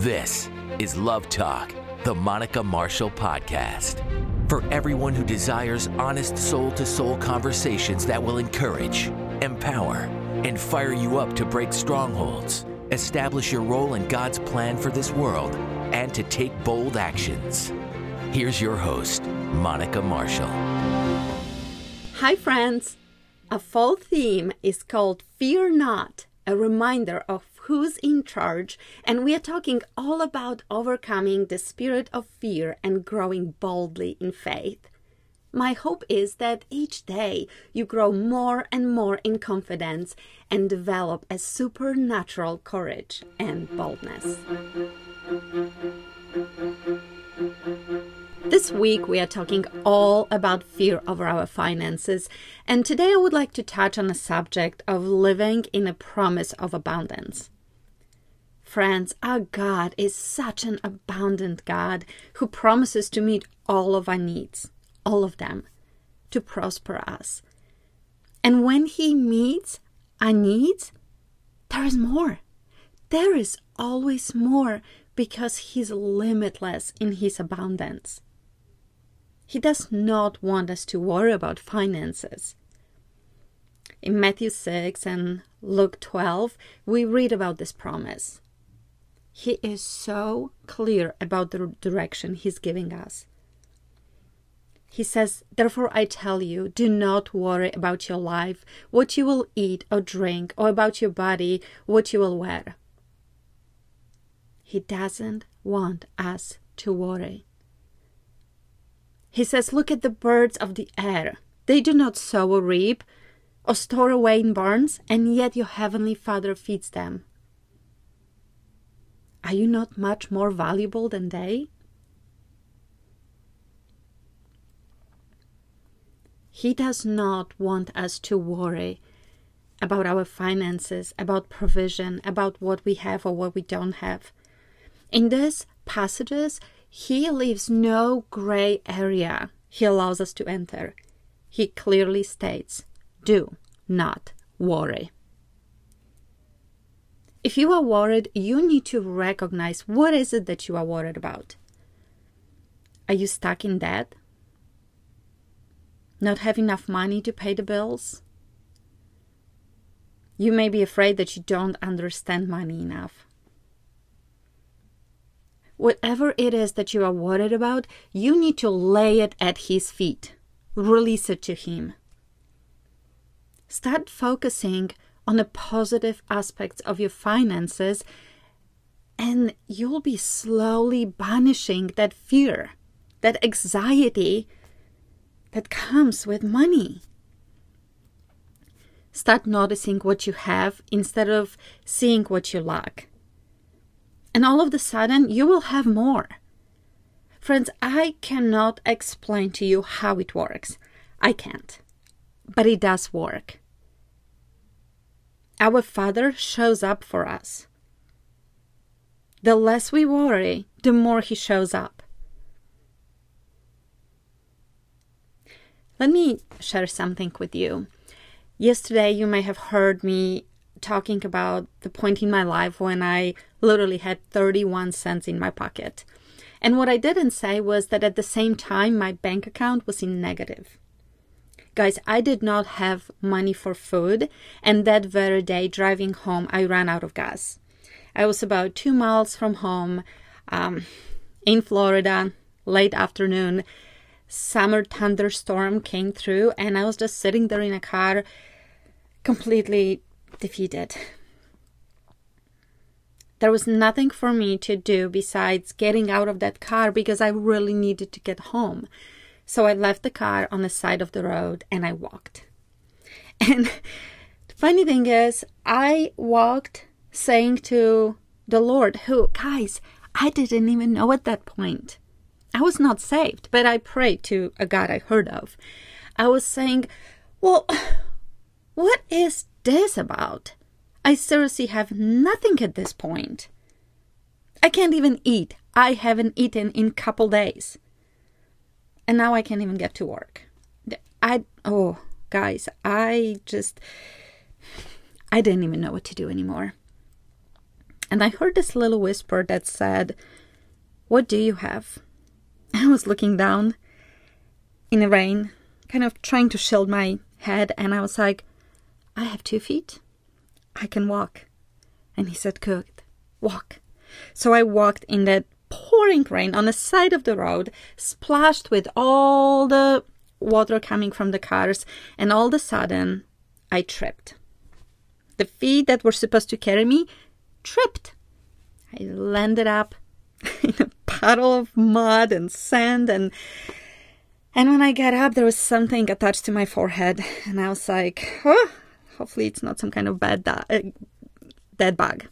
This is Love Talk, the Monica Marshall Podcast. For everyone who desires honest soul to soul conversations that will encourage, empower, and fire you up to break strongholds, establish your role in God's plan for this world, and to take bold actions. Here's your host, Monica Marshall. Hi, friends. A fall theme is called Fear Not, a reminder of who's in charge, and we are talking all about overcoming the spirit of fear and growing boldly in faith. My hope is that each day you grow more and more in confidence and develop a supernatural courage and boldness. This week, we are talking all about fear over our finances, and today I would like to touch on the subject of living in a promise of abundance. Friends, our God is such an abundant God who promises to meet all of our needs, all of them, to prosper us. And when He meets our needs, there is more. There is always more because He's limitless in His abundance. He does not want us to worry about finances. In Matthew 6 and Luke 12, we read about this promise. He is so clear about the direction He's giving us. He says, Therefore I tell you, do not worry about your life, what you will eat or drink, or about your body, what you will wear. He doesn't want us to worry. He says, Look at the birds of the air. They do not sow or reap or store away in barns, and yet your heavenly Father feeds them. Are you not much more valuable than they? He does not want us to worry about our finances, about provision, about what we have or what we don't have. In these passages, he leaves no gray area he allows us to enter. He clearly states, do not worry. If you are worried, you need to recognize what is it that you are worried about. Are you stuck in debt? Not have enough money to pay the bills? You may be afraid that you don't understand money enough. Whatever it is that you are worried about, you need to lay it at His feet. Release it to Him. Start focusing on the positive aspects of your finances, and you'll be slowly banishing that fear, that anxiety that comes with money. Start noticing what you have instead of seeing what you lack and all of a sudden you will have more. Friends, I cannot explain to you how it works. I can't. But it does work. Our Father shows up for us. The less we worry, the more He shows up. Let me share something with you. Yesterday, you may have heard me talking about the point in my life when I literally had 31 cents in my pocket. And what I didn't say was that at the same time, my bank account was in negative. Guys, I did not have money for food, and that very day driving home, I ran out of gas. I was about two miles from home um, in Florida, late afternoon. Summer thunderstorm came through, and I was just sitting there in a car, completely defeated. There was nothing for me to do besides getting out of that car because I really needed to get home. So I left the car on the side of the road and I walked. And the funny thing is, I walked saying to the Lord, who, guys, I didn't even know at that point. I was not saved, but I prayed to a God I heard of. I was saying, Well, what is this about? I seriously have nothing at this point. I can't even eat. I haven't eaten in couple days. And now I can't even get to work. I oh, guys, I just I didn't even know what to do anymore. and I heard this little whisper that said, What do you have? I was looking down in the rain, kind of trying to shield my head, and I was like, I have two feet. I can walk. And he said, Good, walk. So I walked in that pouring rain on the side of the road, splashed with all the water coming from the cars, and all of a sudden I tripped. The feet that were supposed to carry me tripped. I landed up in a puddle of mud and sand and and when I got up there was something attached to my forehead and I was like, oh, hopefully it's not some kind of bad da- uh, dead bug.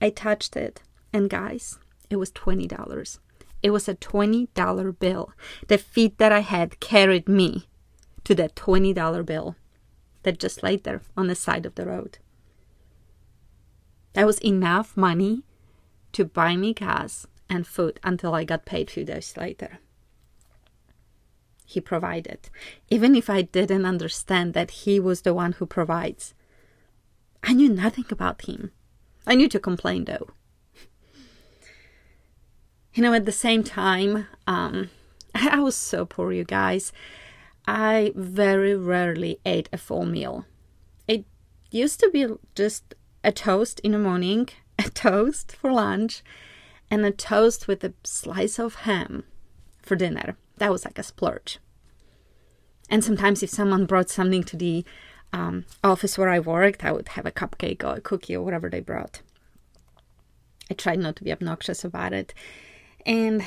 I touched it and guys, it was $20. It was a $20 bill. The feet that I had carried me to that $20 bill that just laid there on the side of the road. That was enough money to buy me gas and food until I got paid a few days later. He provided, even if I didn't understand that he was the one who provides. I knew nothing about him. I knew to complain though. You know, at the same time, um, I was so poor, you guys. I very rarely ate a full meal. It used to be just a toast in the morning, a toast for lunch, and a toast with a slice of ham for dinner. That was like a splurge. And sometimes, if someone brought something to the um, office where I worked, I would have a cupcake or a cookie or whatever they brought. I tried not to be obnoxious about it. And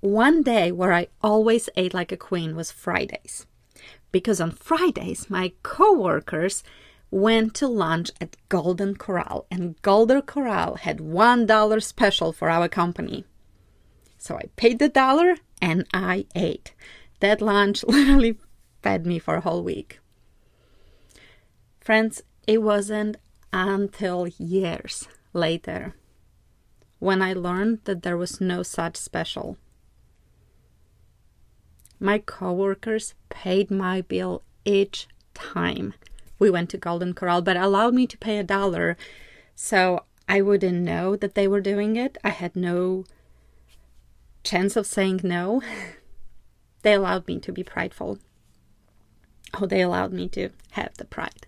one day where I always ate like a queen was Fridays. Because on Fridays, my coworkers went to lunch at Golden Corral, and Golden Corral had $1 special for our company. So I paid the dollar and I ate. That lunch literally fed me for a whole week. Friends, it wasn't until years later when I learned that there was no such special. My coworkers paid my bill each time we went to Golden Corral, but allowed me to pay a dollar so I wouldn't know that they were doing it. I had no chance of saying no. they allowed me to be prideful. Oh, they allowed me to have the pride.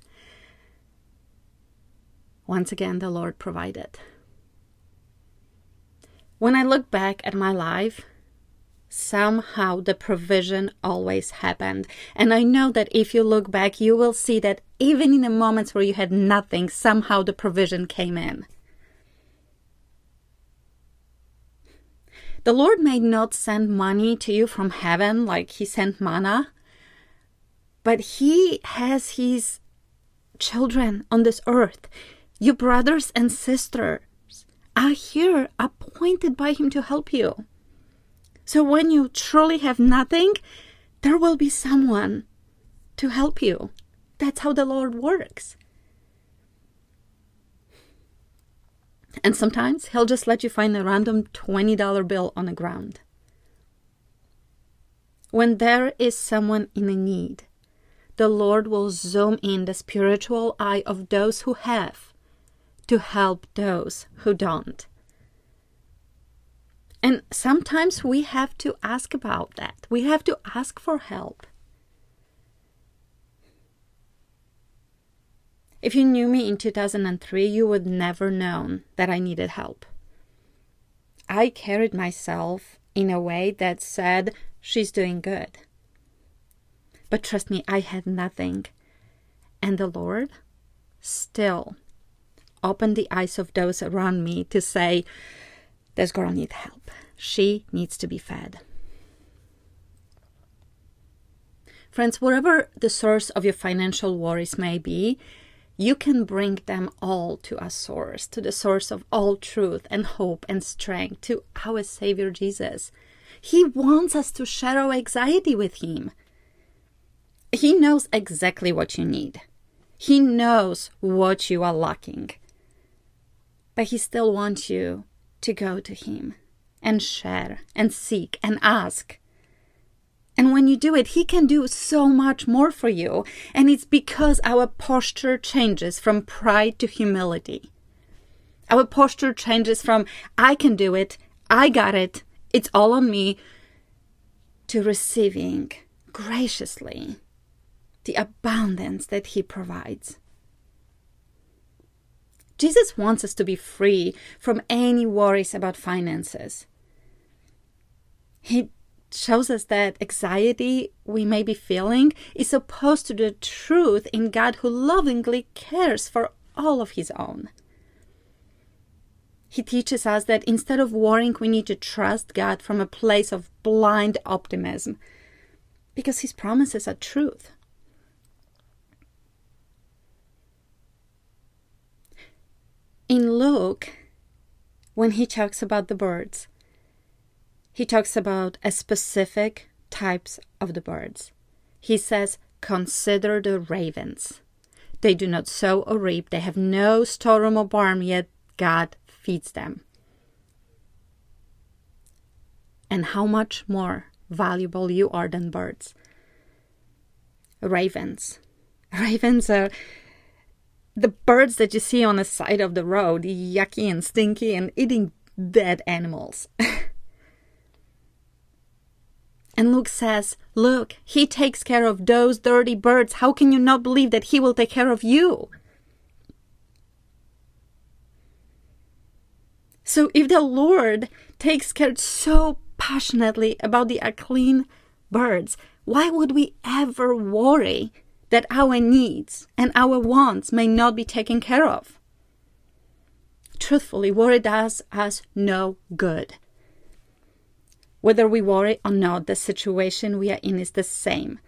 Once again, the Lord provided. When I look back at my life, somehow the provision always happened. And I know that if you look back, you will see that even in the moments where you had nothing, somehow the provision came in. The Lord may not send money to you from heaven like He sent manna, but He has His children on this earth, your brothers and sisters are here appointed by Him to help you. So when you truly have nothing, there will be someone to help you. That's how the Lord works. And sometimes He'll just let you find a random $20 bill on the ground. When there is someone in need, the Lord will zoom in the spiritual eye of those who have to help those who don't. And sometimes we have to ask about that. We have to ask for help. If you knew me in 2003, you would never known that I needed help. I carried myself in a way that said she's doing good. But trust me, I had nothing. And the Lord still open the eyes of those around me to say, this girl needs help. She needs to be fed. Friends, wherever the source of your financial worries may be, you can bring them all to a source, to the source of all truth and hope and strength, to our Savior Jesus. He wants us to share our anxiety with Him. He knows exactly what you need. He knows what you are lacking but He still wants you to go to Him and share and seek and ask. And when you do it, He can do so much more for you. And it's because our posture changes from pride to humility. Our posture changes from, I can do it, I got it, it's all on me, to receiving graciously the abundance that He provides. Jesus wants us to be free from any worries about finances. He shows us that anxiety we may be feeling is opposed to the truth in God who lovingly cares for all of His own. He teaches us that instead of worrying, we need to trust God from a place of blind optimism because His promises are truth. In Luke, when he talks about the birds, he talks about a specific types of the birds. He says, Consider the ravens. They do not sow or reap, they have no storeroom or barn, yet God feeds them. And how much more valuable you are than birds. Ravens. Ravens are the birds that you see on the side of the road, yucky and stinky and eating dead animals. and Luke says, Look, he takes care of those dirty birds. How can you not believe that he will take care of you? So, if the Lord takes care so passionately about the unclean birds, why would we ever worry that our needs and our wants may not be taken care of. Truthfully, worry does us no good. Whether we worry or not, the situation we are in is the same.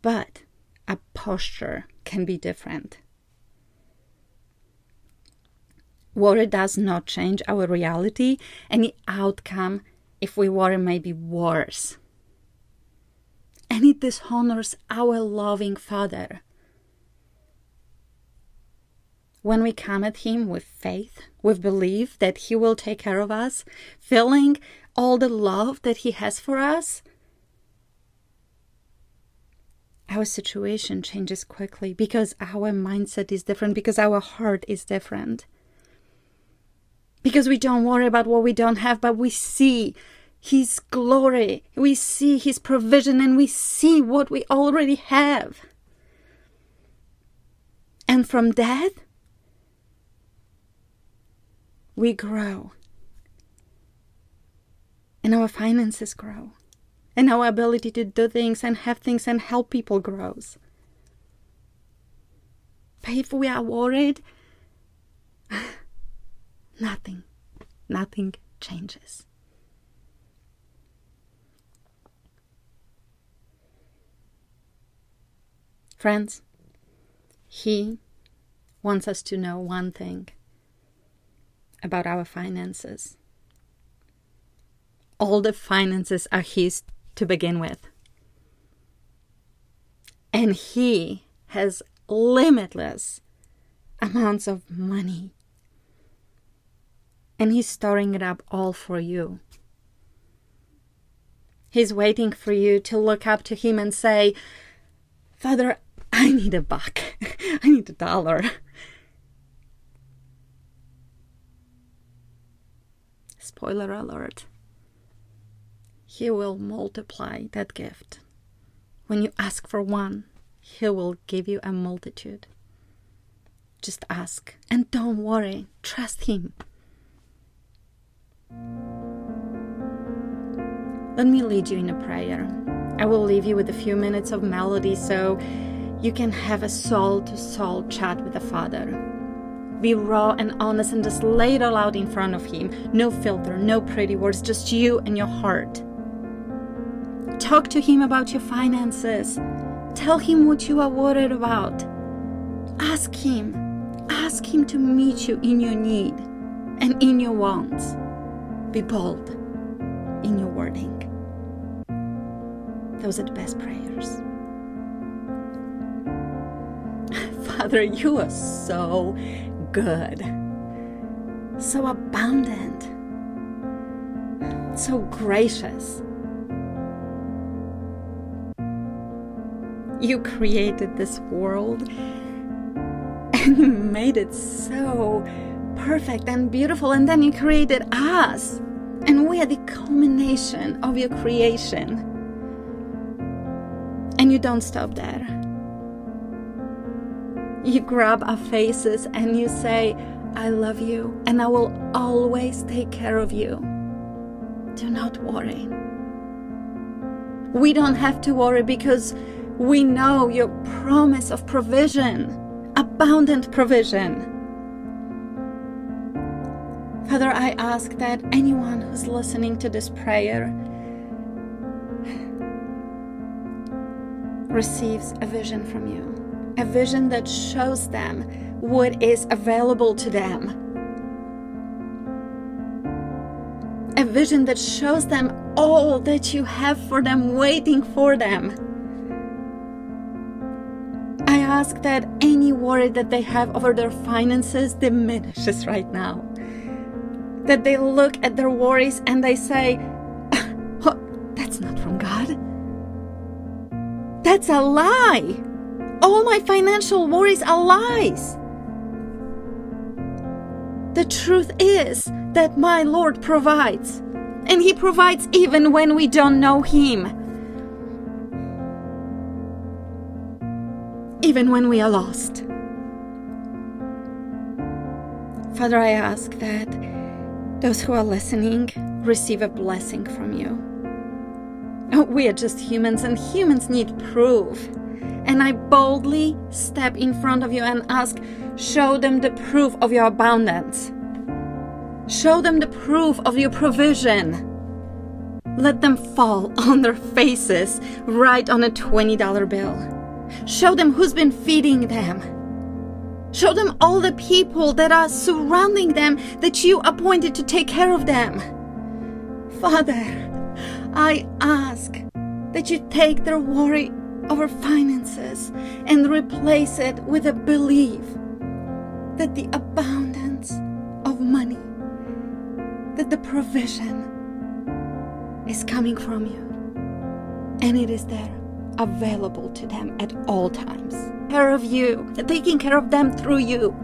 But a posture can be different. Worry does not change our reality, and the outcome, if we worry, may be worse and it dishonors our loving Father. When we come at Him with faith, with belief that He will take care of us, feeling all the love that He has for us, our situation changes quickly because our mindset is different, because our heart is different. Because we don't worry about what we don't have, but we see his glory, we see His provision, and we see what we already have. And from that, we grow. And our finances grow. And our ability to do things and have things and help people grows. But if we are worried, nothing, nothing changes. Friends, He wants us to know one thing about our finances. All the finances are His to begin with. And He has limitless amounts of money. And He's storing it up all for you. He's waiting for you to look up to Him and say, Father, I need a buck. I need a dollar. Spoiler alert. He will multiply that gift. When you ask for one, He will give you a multitude. Just ask and don't worry. Trust Him. Let me lead you in a prayer. I will leave you with a few minutes of melody so you can have a soul to soul chat with the Father. Be raw and honest and just lay it all out in front of Him. No filter, no pretty words, just you and your heart. Talk to Him about your finances. Tell Him what you are worried about. Ask Him. Ask Him to meet you in your need and in your wants. Be bold in your wording. Those are the best prayers. Father, you are so good, so abundant, so gracious. You created this world and made it so perfect and beautiful, and then you created us. And we are the culmination of your creation. And you don't stop there. You grab our faces and you say, I love you, and I will always take care of you. Do not worry. We don't have to worry because we know your promise of provision, abundant provision. Father, I ask that anyone who's listening to this prayer receives a vision from you, a vision that shows them what is available to them, a vision that shows them all that you have for them, waiting for them. I ask that any worry that they have over their finances diminishes right now. That they look at their worries and they say, oh, That's not from God. That's a lie. All my financial worries are lies. The truth is that my Lord provides, and He provides even when we don't know Him. Even when we are lost. Father, I ask that those who are listening receive a blessing from you. We are just humans, and humans need proof. And I boldly step in front of you and ask, show them the proof of your abundance. Show them the proof of your provision. Let them fall on their faces right on a $20 bill. Show them who's been feeding them. Show them all the people that are surrounding them that you appointed to take care of them. Father, I ask that you take their worry over finances and replace it with a belief that the abundance of money, that the provision is coming from you and it is there available to them at all times. Care of you, taking care of them through you.